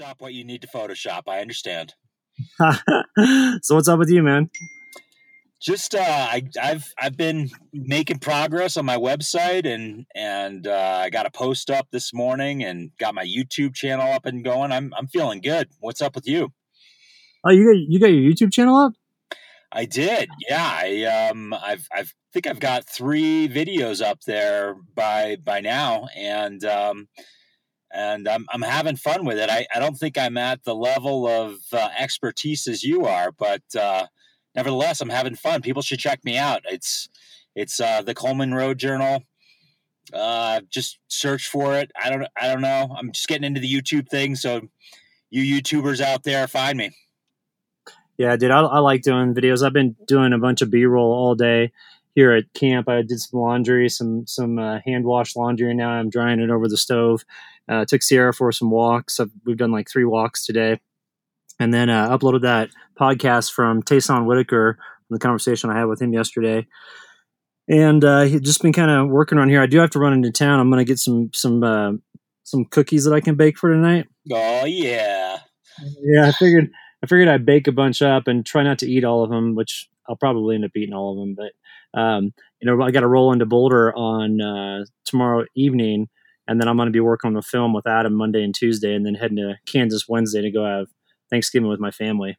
Photoshop what you need to Photoshop. I understand. so what's up with you, man? Just uh, I, I've I've been making progress on my website and and uh, I got a post up this morning and got my YouTube channel up and going. I'm I'm feeling good. What's up with you? Oh, you got you got your YouTube channel up? I did. Yeah, I um I've I've think I've got three videos up there by by now, and um, and I'm I'm having fun with it. I, I don't think I'm at the level of uh, expertise as you are, but uh, nevertheless, I'm having fun. People should check me out. It's it's uh, the Coleman Road Journal. Uh, just search for it. I don't I don't know. I'm just getting into the YouTube thing, so you YouTubers out there, find me. Yeah, dude, I, I like doing videos. I've been doing a bunch of B roll all day here at camp. I did some laundry, some some uh, hand wash laundry, and now I'm drying it over the stove. Uh, took Sierra for some walks. I've, we've done like three walks today, and then uh, uploaded that podcast from Tayson Whitaker, the conversation I had with him yesterday. And uh, he's just been kind of working on here. I do have to run into town. I'm going to get some some uh, some cookies that I can bake for tonight. Oh yeah, yeah. I figured I figured I'd bake a bunch up and try not to eat all of them, which I'll probably end up eating all of them. But um, you know, I got to roll into Boulder on uh, tomorrow evening, and then I'm going to be working on the film with Adam Monday and Tuesday, and then heading to Kansas Wednesday to go have Thanksgiving with my family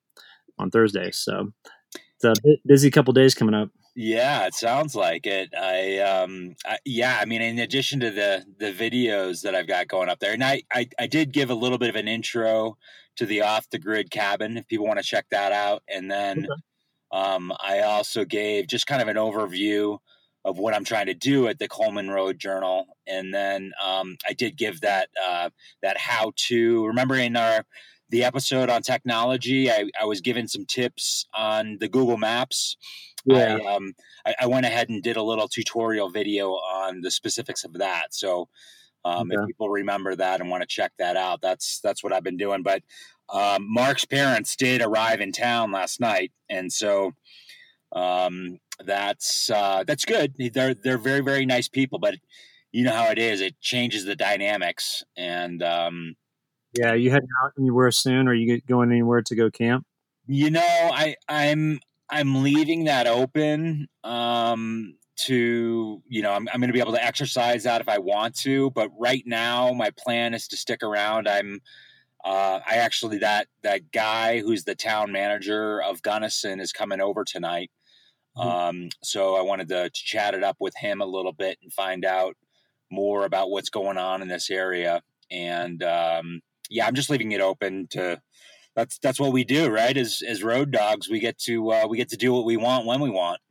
on Thursday. So it's a busy couple days coming up. Yeah, it sounds like it. I um I, yeah, I mean in addition to the the videos that I've got going up there. And I, I I did give a little bit of an intro to the off the grid cabin if people want to check that out. And then okay. Um, I also gave just kind of an overview of what I'm trying to do at the Coleman Road Journal, and then um, I did give that uh, that how to. Remember in our the episode on technology, I, I was given some tips on the Google Maps. Yeah. I, um, I, I, went ahead and did a little tutorial video on the specifics of that. So um, okay. if people remember that and want to check that out, that's that's what I've been doing. But um, Mark's parents did arrive in town last night, and so um, that's uh, that's good. They're they're very very nice people, but you know how it is; it changes the dynamics. And um, yeah, you heading out anywhere soon? Or you going anywhere to go camp? You know, I I'm I'm leaving that open um, to you know I'm, I'm going to be able to exercise that if I want to, but right now my plan is to stick around. I'm uh, I actually that that guy who's the town manager of Gunnison is coming over tonight. Mm-hmm. Um, so I wanted to, to, chat it up with him a little bit and find out more about what's going on in this area. And um, yeah, I'm just leaving it open to. That's that's what we do, right? As as road dogs, we get to uh, we get to do what we want when we want.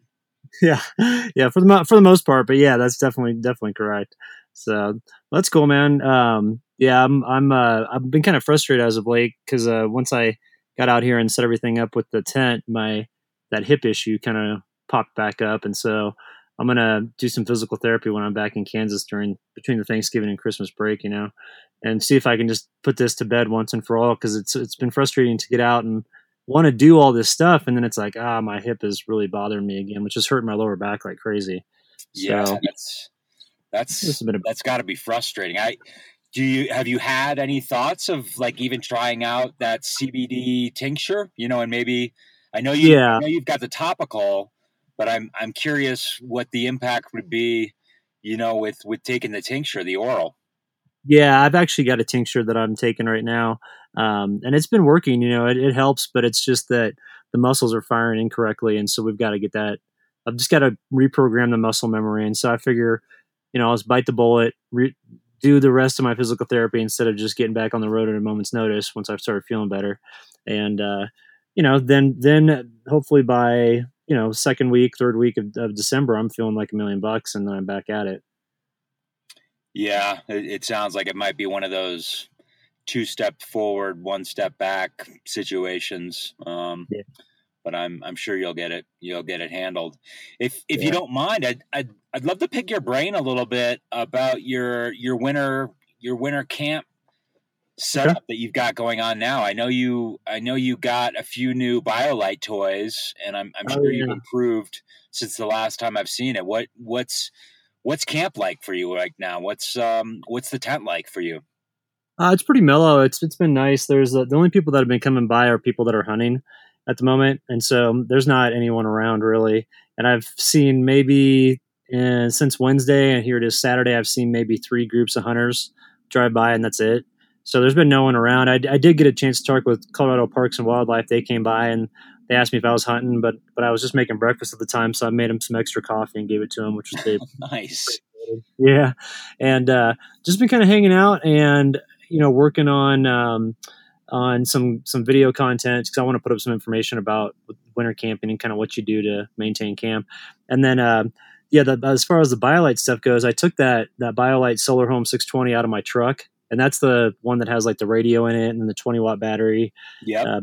Yeah, yeah, for the for the most part, but yeah, that's definitely definitely correct. So that's cool, man. Um, yeah, I'm I'm uh, I've been kind of frustrated as of late because uh, once I got out here and set everything up with the tent, my that hip issue kind of popped back up, and so I'm gonna do some physical therapy when I'm back in Kansas during between the Thanksgiving and Christmas break, you know, and see if I can just put this to bed once and for all because it's it's been frustrating to get out and want to do all this stuff, and then it's like ah, my hip is really bothering me again, which is hurting my lower back like crazy. Yeah, so, that's that's that's got to be frustrating. I do you have you had any thoughts of like even trying out that CBD tincture? You know, and maybe I know you yeah. I know you've got the topical, but I'm I'm curious what the impact would be. You know, with with taking the tincture, the oral. Yeah, I've actually got a tincture that I'm taking right now, um, and it's been working. You know, it, it helps, but it's just that the muscles are firing incorrectly, and so we've got to get that. I've just got to reprogram the muscle memory, and so I figure, you know, I'll just bite the bullet, re- do the rest of my physical therapy instead of just getting back on the road at a moment's notice once I've started feeling better. And, uh, you know, then, then hopefully by, you know, second week, third week of, of December, I'm feeling like a million bucks and then I'm back at it. Yeah. It, it sounds like it might be one of those two step forward, one step back situations. Um, yeah but I'm I'm sure you'll get it you'll get it handled. If if yeah. you don't mind, I'd, I'd I'd love to pick your brain a little bit about your your winter your winter camp setup sure. that you've got going on now. I know you I know you got a few new BioLite toys, and I'm I'm oh, sure yeah. you've improved since the last time I've seen it. What what's what's camp like for you right now? What's um what's the tent like for you? Uh, it's pretty mellow. It's it's been nice. There's uh, the only people that have been coming by are people that are hunting at the moment, and so there's not anyone around really. And I've seen maybe uh, since Wednesday, and here it is Saturday. I've seen maybe three groups of hunters drive by, and that's it. So there's been no one around. I, I did get a chance to talk with Colorado Parks and Wildlife. They came by and they asked me if I was hunting, but but I was just making breakfast at the time, so I made them some extra coffee and gave it to them, which was nice. Yeah, and uh, just been kind of hanging out and you know working on um, on some some video content because I want to put up some information about winter camping and kind of what you do to maintain camp, and then. Uh, yeah, the, as far as the BioLite stuff goes, I took that that BioLite Solar Home 620 out of my truck and that's the one that has like the radio in it and the 20 watt battery. Yeah. Uh,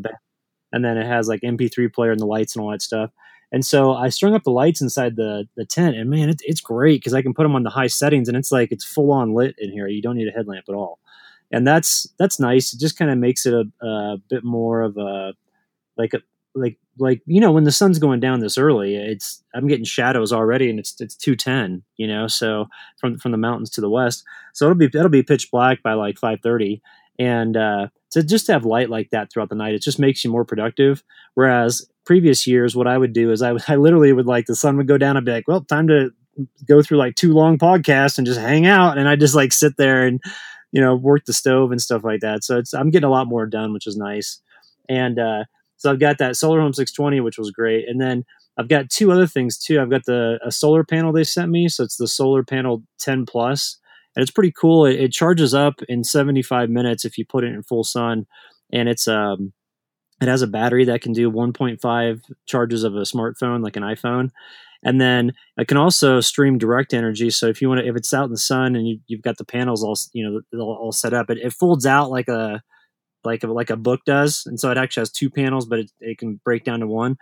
and then it has like MP3 player and the lights and all that stuff. And so I strung up the lights inside the the tent, and man, it, it's great because I can put them on the high settings, and it's like it's full on lit in here. You don't need a headlamp at all, and that's that's nice. It just kind of makes it a, a bit more of a like a like like you know when the sun's going down this early it's i'm getting shadows already and it's it's 210 you know so from from the mountains to the west. So it'll be it'll be pitch black by like 530 and uh to just have light like that throughout the night it just makes you more productive. Whereas previous years what i would do is i, I literally would like the sun would go down i'd be like well time to go through like two long podcasts and just hang out. And i just like sit there and you know work the stove and stuff like that. So it's i'm getting a lot more done which is nice. And uh so I've got that Solar Home 620, which was great, and then I've got two other things too. I've got the a solar panel they sent me, so it's the Solar Panel 10 Plus, and it's pretty cool. It, it charges up in 75 minutes if you put it in full sun, and it's um it has a battery that can do 1.5 charges of a smartphone, like an iPhone. And then it can also stream direct energy. So if you want to, if it's out in the sun and you, have got the panels all, you know, all, set up, it, it folds out like a, like a, like a book does, and so it actually has two panels, but it, it can break down to one,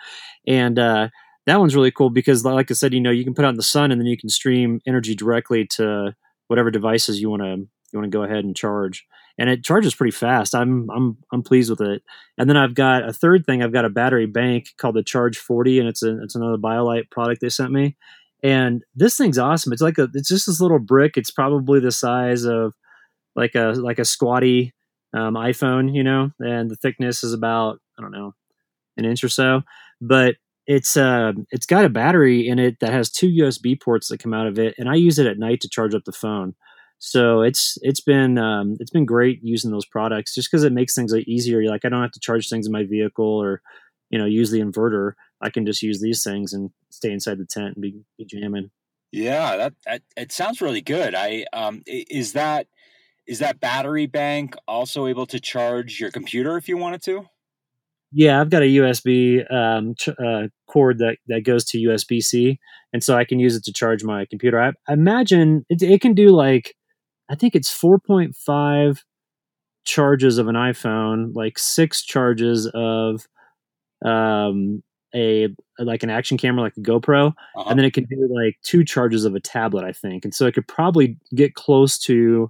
and uh, that one's really cool because, like I said, you know, you can put out in the sun, and then you can stream energy directly to whatever devices you want to you want to go ahead and charge, and it charges pretty fast. I'm I'm I'm pleased with it. And then I've got a third thing. I've got a battery bank called the Charge 40, and it's a it's another BioLite product they sent me. And this thing's awesome. It's like a it's just this little brick. It's probably the size of like a like a squatty um, iPhone, you know, and the thickness is about I don't know an inch or so, but it's uh it's got a battery in it that has two USB ports that come out of it, and I use it at night to charge up the phone. So it's it's been um, it's been great using those products just because it makes things easier. You're like I don't have to charge things in my vehicle or you know use the inverter. I can just use these things and stay inside the tent and be, be jamming. Yeah, that, that it sounds really good. I um is that is that battery bank also able to charge your computer if you wanted to? Yeah, I've got a USB um, ch- uh, cord that, that goes to USB C, and so I can use it to charge my computer. I, I imagine it, it, can do like, I think it's 4.5 charges of an iPhone, like six charges of um, a like an action camera, like a GoPro, uh-huh. and then it can do like two charges of a tablet, I think, and so it could probably get close to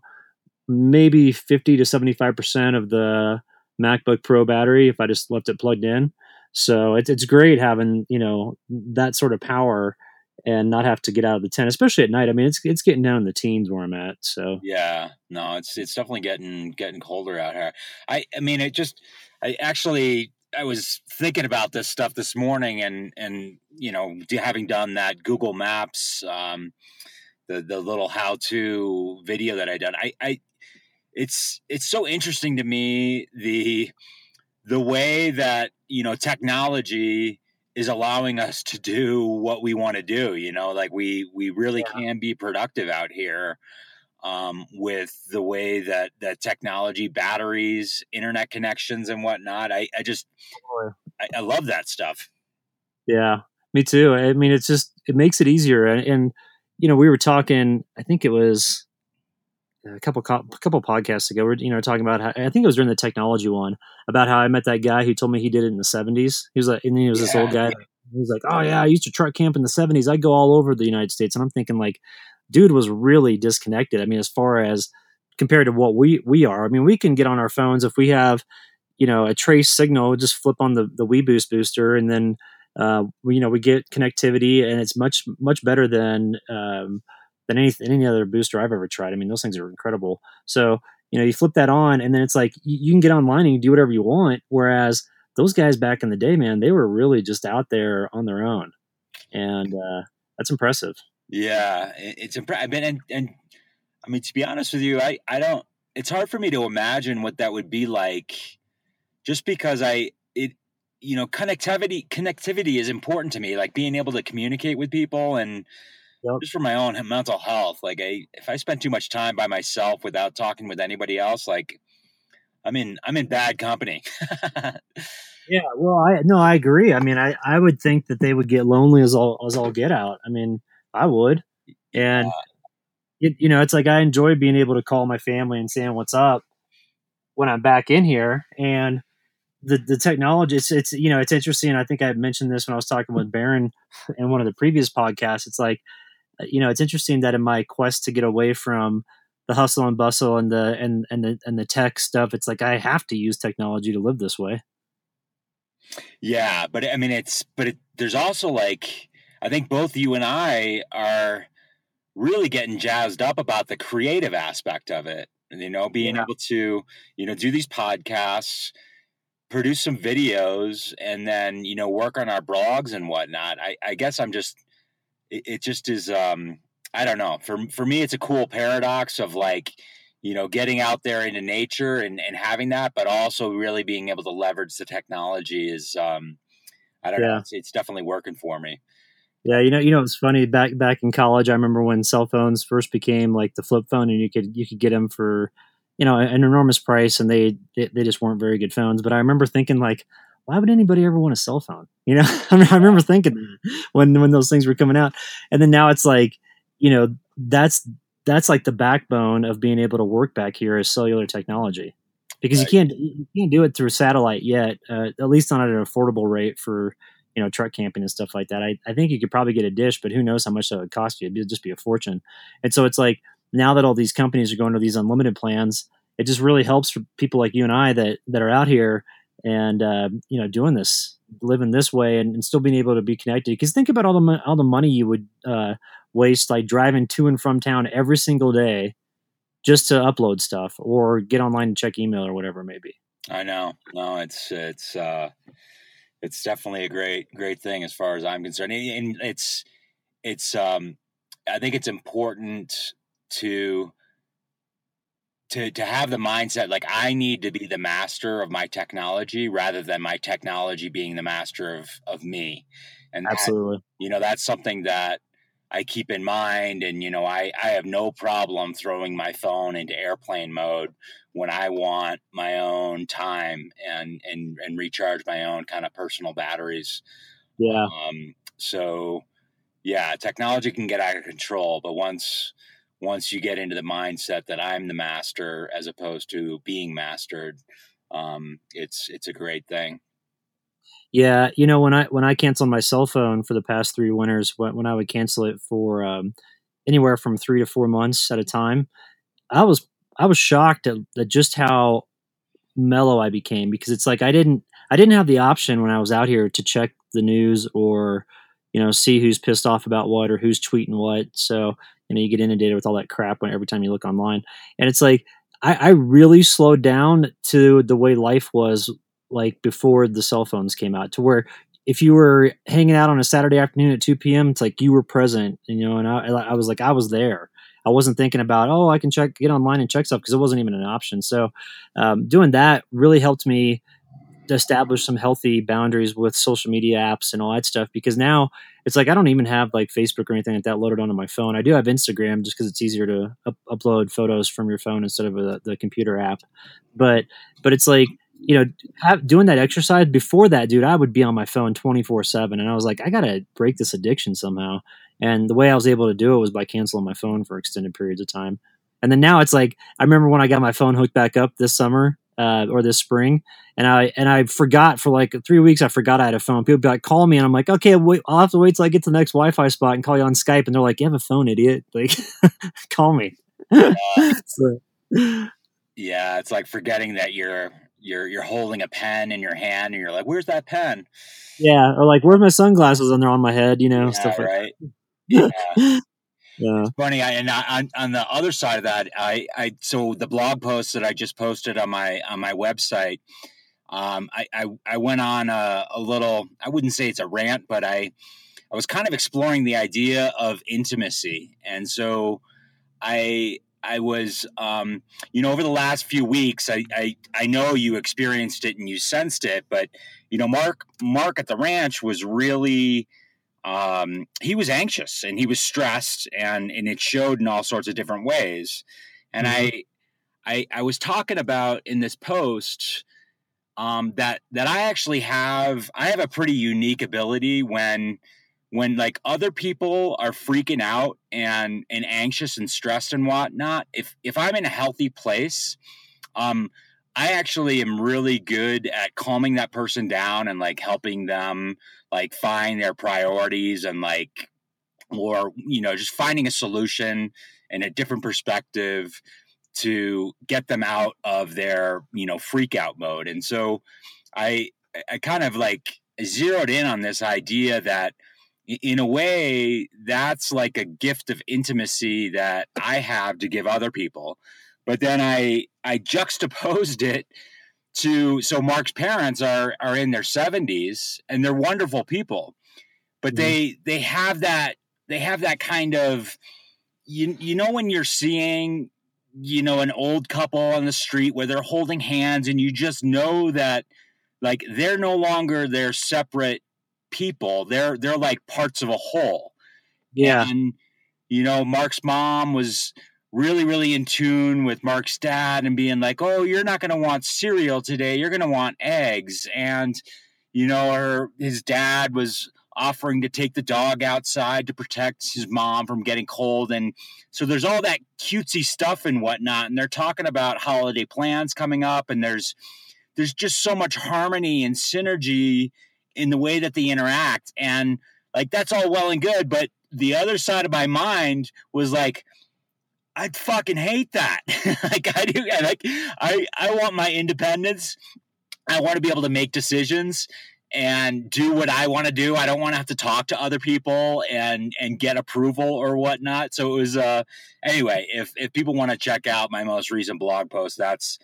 maybe 50 to 75% of the MacBook Pro battery if I just left it plugged in. So it's it's great having, you know, that sort of power and not have to get out of the tent, especially at night. I mean, it's it's getting down in the teens where I'm at. So yeah, no, it's it's definitely getting getting colder out here. I I mean, it just I actually I was thinking about this stuff this morning, and and you know, having done that Google Maps, um, the the little how to video that I done, I I it's it's so interesting to me the the way that you know technology is allowing us to do what we want to do you know? Like we we really yeah. can be productive out here um, with the way that that technology batteries internet connections and whatnot. I i just I, I, love that stuff. Yeah. Me too. I mean it's just it makes it easier and, and you know we were talking i think it was a couple a couple podcasts ago, we're you know talking about how I think it was during the technology one about how I met that guy who told me he did it in the seventies. He was like, and he was yeah. this old guy. He was like, "Oh yeah, I used to truck camp in the '70s. I'd go all over the United States." And I'm thinking, like, dude was really disconnected. I mean, as far as compared to what we we are, I mean, we can get on our phones if we have, you know, a trace signal, just flip on the the WeBoost booster, and then uh, we, you know we get connectivity, and it's much much better than um, than any any other booster I've ever tried. I mean, those things are incredible. So you know, you flip that on, and then it's like you, you can get online and do whatever you want. Whereas those guys back in the day, man, they were really just out there on their own, and uh, that's impressive. Yeah, it's impressive. I mean, and, and I mean, to be honest with you, I I don't. It's hard for me to imagine what that would be like, just because I it you know connectivity connectivity is important to me, like being able to communicate with people and yep. just for my own mental health. Like, I if I spend too much time by myself without talking with anybody else, like I'm in I'm in bad company. yeah, well, I no, I agree. I mean, I I would think that they would get lonely as all as all get out. I mean, I would, and. It, you know, it's like I enjoy being able to call my family and saying what's up when I'm back in here. And the the technology, it's, it's you know, it's interesting. I think I mentioned this when I was talking with Baron in one of the previous podcasts. It's like you know, it's interesting that in my quest to get away from the hustle and bustle and the and and the and the tech stuff, it's like I have to use technology to live this way. Yeah, but I mean, it's but it, there's also like I think both you and I are really getting jazzed up about the creative aspect of it. You know, being yeah. able to you know do these podcasts, produce some videos, and then you know work on our blogs and whatnot. I, I guess I'm just it, it just is um I don't know. For for me it's a cool paradox of like, you know, getting out there into nature and, and having that, but also really being able to leverage the technology is um I don't yeah. know, it's, it's definitely working for me. Yeah, you know, you know, it's funny. Back back in college, I remember when cell phones first became like the flip phone, and you could you could get them for, you know, an enormous price, and they they, they just weren't very good phones. But I remember thinking like, why would anybody ever want a cell phone? You know, I, mean, I remember thinking that when when those things were coming out, and then now it's like, you know, that's that's like the backbone of being able to work back here is cellular technology, because right. you can't you can't do it through satellite yet, uh, at least not at an affordable rate for you know truck camping and stuff like that. I, I think you could probably get a dish, but who knows how much that would cost you? It'd just be a fortune. And so it's like now that all these companies are going to these unlimited plans, it just really helps for people like you and I that that are out here and uh, you know doing this, living this way, and, and, still being able to be connected. Because think about all the all the money you would uh, waste like driving to and from town every single day just to upload stuff or get online and check email or whatever it may be. I know. No, it's it's uh it's definitely a great great thing as far as I'm concerned. And it's it's um I think it's important to to to have the mindset like I need to be the master of my technology rather than my technology being the master of of me. And absolutely, that, you know, that's something that I keep in mind. And you know, I I have no problem throwing my phone into airplane mode when I want my own time and and and recharge my own kind of personal batteries. Yeah. Um, so yeah, technology can get out of control, but once once you get into the mindset that I'm the master as opposed to being mastered, um, it's it's a great thing. Yeah, you know when I when I canceled my cell phone for the past three winters, when, when I would cancel it for um, anywhere from three to four months at a time, I was I was shocked at, at just how mellow I became because it's like I didn't I didn't have the option when I was out here to check the news or you know see who's pissed off about what or who's tweeting what. So you know you get inundated with all that crap when every time you look online, and it's like I, I really slowed down to the way life was like before the cell phones came out to where if you were hanging out on a Saturday afternoon at 2 p.m., it's like you were present, you know, and I, I was like, I was there. I wasn't thinking about, oh, I can check, get online and check stuff because it wasn't even an option. So, um, doing that really helped me establish some healthy boundaries with social media apps and all that stuff because now it's like I don't even have like Facebook or anything like that loaded onto my phone. I do have Instagram just because it's easier to up- upload photos from your phone instead of a, the computer app. But but it's like you know have, doing that exercise before that, dude. I would be on my phone twenty four seven, and I was like, I gotta break this addiction somehow. And the way I was able to do it was by canceling my phone for extended periods of time. And then now it's like I remember when I got my phone hooked back up this summer uh, or this spring, and I and I forgot for like three weeks. I forgot I had a phone. People be like, "Call me," and I'm like, "Okay, wait, I'll have to wait till I get to the next Wi-Fi spot and call you on Skype." And they're like, "You have a phone, idiot! Like, call me." so. Yeah, it's like forgetting that you're you're you're holding a pen in your hand, and you're like, "Where's that pen?" Yeah, or like, "Where's my sunglasses?" And they're on my head, you know, yeah, stuff like right. Yeah. Yeah. It's funny. I, and I, on on the other side of that, I I so the blog post that I just posted on my on my website. Um, I, I, I went on a, a little. I wouldn't say it's a rant, but I I was kind of exploring the idea of intimacy, and so I I was, um, you know, over the last few weeks, I, I, I know you experienced it and you sensed it, but you know, Mark Mark at the ranch was really, um, he was anxious and he was stressed, and and it showed in all sorts of different ways. And mm-hmm. I, I I was talking about in this post um, that that I actually have I have a pretty unique ability when when like other people are freaking out and and anxious and stressed and whatnot if if i'm in a healthy place um i actually am really good at calming that person down and like helping them like find their priorities and like or you know just finding a solution and a different perspective to get them out of their you know freak out mode and so i i kind of like zeroed in on this idea that in a way, that's like a gift of intimacy that I have to give other people. But then I I juxtaposed it to so Mark's parents are are in their 70s and they're wonderful people. But mm-hmm. they they have that they have that kind of you you know when you're seeing you know an old couple on the street where they're holding hands and you just know that like they're no longer their separate people. They're they're like parts of a whole. Yeah. And you know, Mark's mom was really really in tune with Mark's dad and being like, "Oh, you're not going to want cereal today. You're going to want eggs." And you know, her his dad was offering to take the dog outside to protect his mom from getting cold. And so there's all that cutesy stuff and whatnot. And they're talking about holiday plans coming up, and there's there's just so much harmony and synergy in the way that they interact. And like that's all well and good, but the other side of my mind was like, I'd fucking hate that. like I do like I I want my independence. I want to be able to make decisions and do what I want to do. I don't want to have to talk to other people and and get approval or whatnot. So it was uh anyway, if if people want to check out my most recent blog post, that's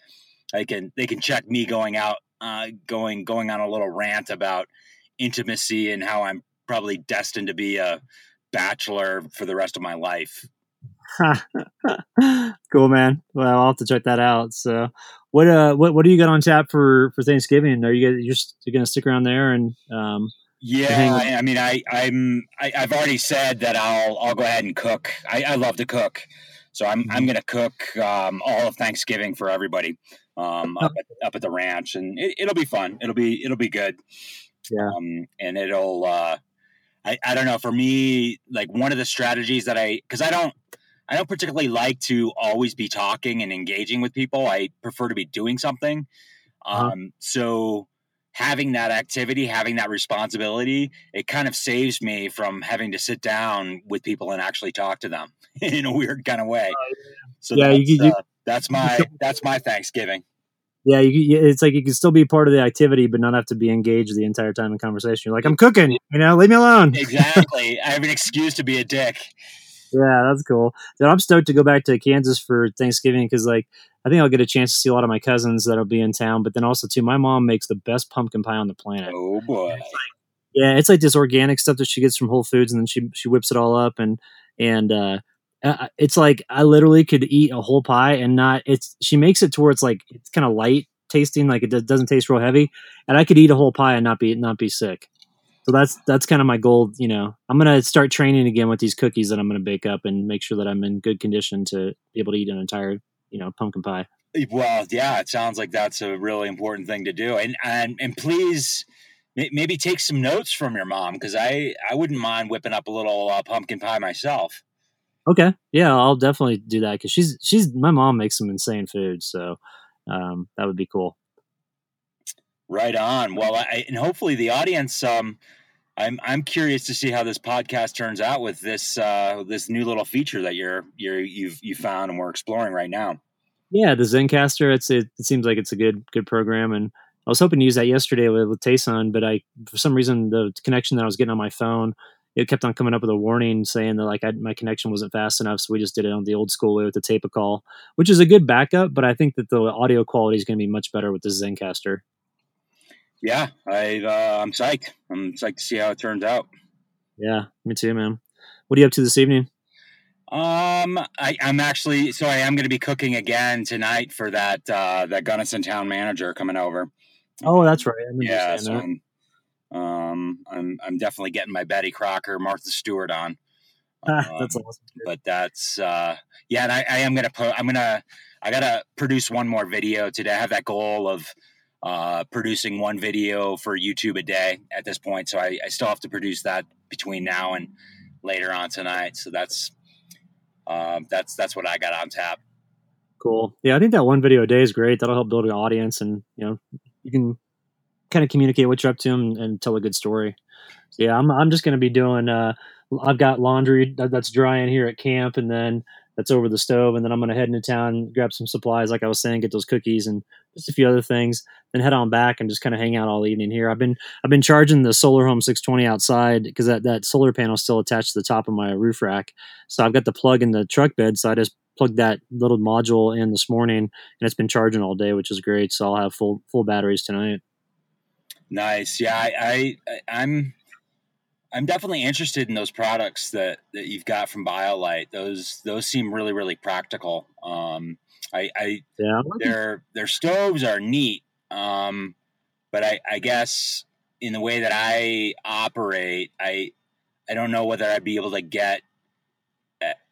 they can they can check me going out uh going going on a little rant about intimacy and how I'm probably destined to be a bachelor for the rest of my life. cool, man. Well, I'll have to check that out. So, what uh, what what do you got on tap for for Thanksgiving? Are you guys just you're gonna stick around there and um? Yeah, I, I, mean, I I'm I, i have already said that I'll I'll go ahead and cook. I, I love to cook, so I'm mm-hmm. I'm gonna cook um, all of Thanksgiving for everybody um, up, at, up at the ranch, and it, it'll be fun. It'll be it'll be good. Yeah. Um, and it'll, uh, I, I don't know, for me, like one of the strategies that I, cause I don't, I don't particularly like to always be talking and engaging with people. I prefer to be doing something. Uh-huh. Um, so having that activity, having that responsibility, it kind of saves me from having to sit down with people and actually talk to them in a weird kind of way. So yeah, that's, you, you, uh, that's my that's my Thanksgiving yeah, you, it's like you can still be part of the activity, but not have to be engaged the entire time in conversation. You're like, I'm cooking, you know, leave me alone. exactly. I have an excuse to be a dick. Yeah, that's cool. Then I'm stoked to go back to Kansas for Thanksgiving because, like, I think I'll get a chance to see a lot of my cousins that'll be in town. But then also, too, my mom makes the best pumpkin pie on the planet. Oh boy! It's like, yeah, it's like this organic stuff that she gets from Whole Foods, and then she she whips it all up and and uh, it's like I literally could eat a whole pie and not. It's she makes it to where it's like it's kind of light tasting, like it doesn't taste real heavy, and I could eat a whole pie and not be not be sick. So that's that's kind of my goal. You know, I'm gonna start training again with these cookies that I'm gonna bake up and make sure that I'm in good condition to be able to eat an entire you know pumpkin pie. Well, yeah, it sounds like that's a really important thing to do, and and and please maybe take some notes from your mom because I I wouldn't mind whipping up a little uh, pumpkin pie myself. Okay. Yeah, I'll definitely do that because she's she's my mom makes some insane food, so um, that would be cool. Right on. Well, I, and hopefully the audience. Um, I'm I'm curious to see how this podcast turns out with this uh, this new little feature that you're you're you've you found and we're exploring right now. Yeah, the Zencastr. It's it, it seems like it's a good good program, and I was hoping to use that yesterday with, with Tayson, but I for some reason the connection that I was getting on my phone it kept on coming up with a warning saying that like I, my connection wasn't fast enough, so we just did it on the old school way with the TapeACall, which is a good backup. But I think that the audio quality is going to be much better with the Zencastr. Yeah, I uh, I'm psyched. I'm psyched to see how it turns out. Yeah, me too, man. What are you up to this evening? Um, I, I'm actually so I am going to be cooking again tonight for that uh, that Gunnison town manager coming over. Oh, that's right. yeah, so I'm, um, I'm I'm definitely getting my Betty Crocker, Martha Stewart on. Um, that's awesome. But that's uh, yeah, and I, I am gonna put I'm gonna I gotta produce one more video today. I have that goal of uh, producing one video for YouTube a day at this point, so I, I still have to produce that between now and later on tonight. So that's um, that's that's what I got on tap. Cool. Yeah, I think that one video a day is great. That'll help build an audience, and you know, you can kind of communicate what you're up to and, and tell a good story. So yeah, I'm I'm just going to be doing. Uh, I've got laundry that's drying here at camp, and then that's over the stove, and then I'm going to head into town, grab some supplies, like I was saying, get those cookies and just a few other things, then head on back and just kind of hang out all evening here. I've been I've been charging the Solar Home 620 outside because that that solar panel is still attached to the top of my roof rack. So I've got the plug in the truck bed, so I just plugged that little module in this morning, and it's been charging all day, which is great. So I'll have full full batteries tonight. Nice. Yeah, I, I I'm I'm definitely interested in those products that that you've got from BioLite. Those those seem really really practical. Um, I, I yeah, their their stoves are neat. Um, but I, I guess in the way that I operate, I I don't know whether I'd be able to get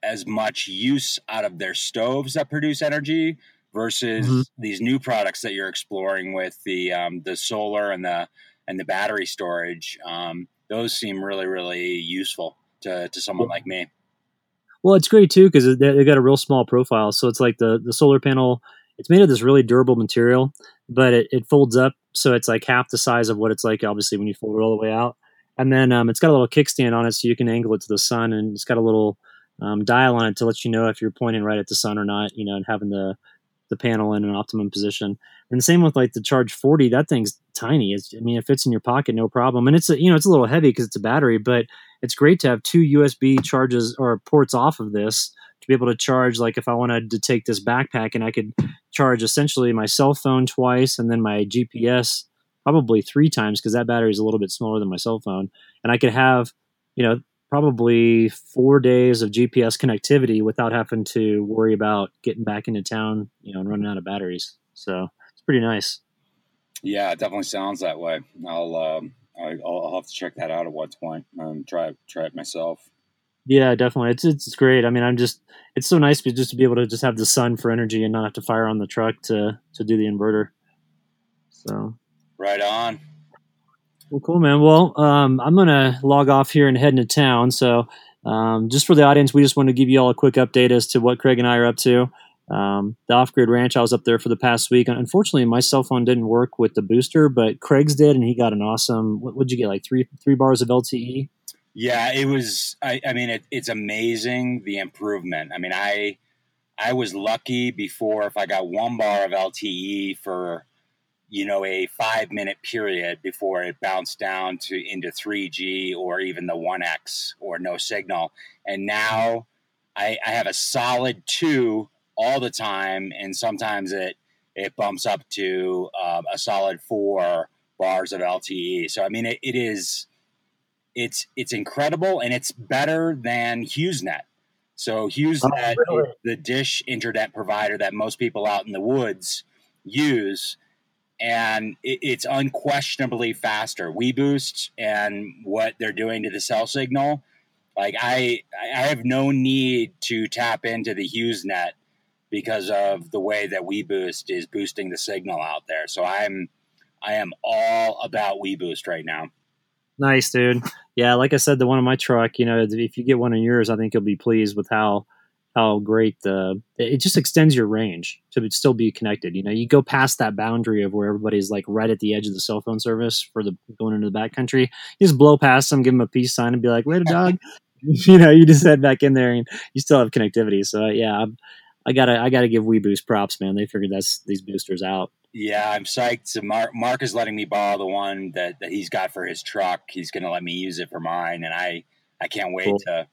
as much use out of their stoves that produce energy versus mm-hmm. these new products that you're exploring with the um, the solar and the and the battery storage. Um, those seem really really useful to to someone like me. Well, it's great too because they, they got a real small profile, so it's like the the solar panel. It's made of this really durable material, but it, it folds up, so it's like half the size of what it's like obviously when you fold it all the way out. And then um, it's got a little kickstand on it, so you can angle it to the sun, and it's got a little um, dial on it to let you know if you're pointing right at the sun or not. You know, and having the the panel in an optimum position. And the same with like the Charge 40, that thing's tiny. It's, I mean, it fits in your pocket, no problem. And it's a, you know, it's a little heavy because it's a battery, but it's great to have two USB charges or ports off of this to be able to charge. Like if I wanted to take this backpack and I could charge essentially my cell phone twice and then my GPS probably three times because that battery is a little bit smaller than my cell phone. And I could have, you know, probably four days of GPS connectivity without having to worry about getting back into town, you know, and running out of batteries. So it's pretty nice. Yeah, it definitely sounds that way. I'll um, I, will have to check that out at one point and try try it myself. Yeah, definitely. It's it's great. I mean, I'm just it's so nice to just to be able to just have the sun for energy and not have to fire on the truck to to do the inverter. So right on. Well, cool, man. Well, um, I'm gonna log off here and head into town. So, um, just for the audience, we just want to give you all a quick update as to what Craig and I are up to. Um, the off grid ranch, I was up there for the past week. Unfortunately, my cell phone didn't work with the booster, but Craig's did, and he got an awesome. What would you get? Like three three bars of LTE. Yeah, it was. I, I mean, it, it's amazing the improvement. I mean, I I was lucky before if I got one bar of LTE for you know a five minute period before it bounced down to into 3G or even the 1X or no signal, and now I, I have a solid two all the time, and sometimes it it bumps up to um, a solid four bars of LTE. So I mean, it, it is it's it's incredible, and it's better than HughesNet. So HughesNet, oh, really? the dish internet provider that most people out in the woods use, and it, it's unquestionably faster. WeBoost and what they're doing to the cell signal, like I I have no need to tap into the HughesNet because of the way that WeBoost is boosting the signal out there. So I'm I am all about WeBoost right now. Nice, dude. Yeah, like I said, the one on my truck, you know, if you get one of yours, I think you'll be pleased with how how great the it just extends your range to still be connected. You know, you go past that boundary of where everybody's like right at the edge of the cell phone service for the going into the backcountry. You just blow past them, give them a peace sign, and be like, "Wait a dog." you know, you just head back in there, and you still have connectivity. So yeah, I'm, I gotta I gotta give WeBoost props, man. They figured that's these boosters out. Yeah, I'm psyched. So Mark Mark is letting me borrow the one that, that he's got for his truck. He's gonna let me use it for mine, and I I can't wait cool. to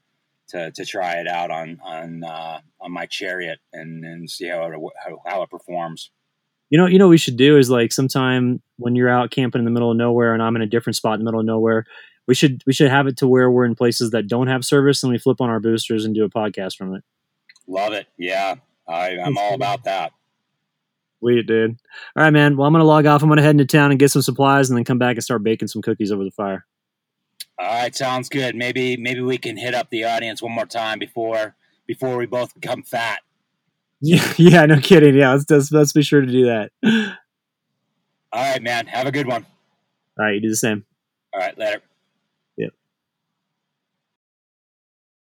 to to try it out on on uh, on my chariot and and see how it how, how it performs. You know, you know, what we should do is like sometime when you're out camping in the middle of nowhere and I'm in a different spot in the middle of nowhere, we should we should have it to where we're in places that don't have service and we flip on our boosters and do a podcast from it. Love it. Yeah, I, I'm all about that. Sweet, dude. All right, man. Well, I'm gonna log off. I'm gonna head into town and get some supplies, and then come back and start baking some cookies over the fire. All right, sounds good. Maybe maybe we can hit up the audience one more time before before we both become fat. Yeah, yeah, no kidding. Yeah, let's, let's let's be sure to do that. All right, man. Have a good one. All right, you do the same. All right, later.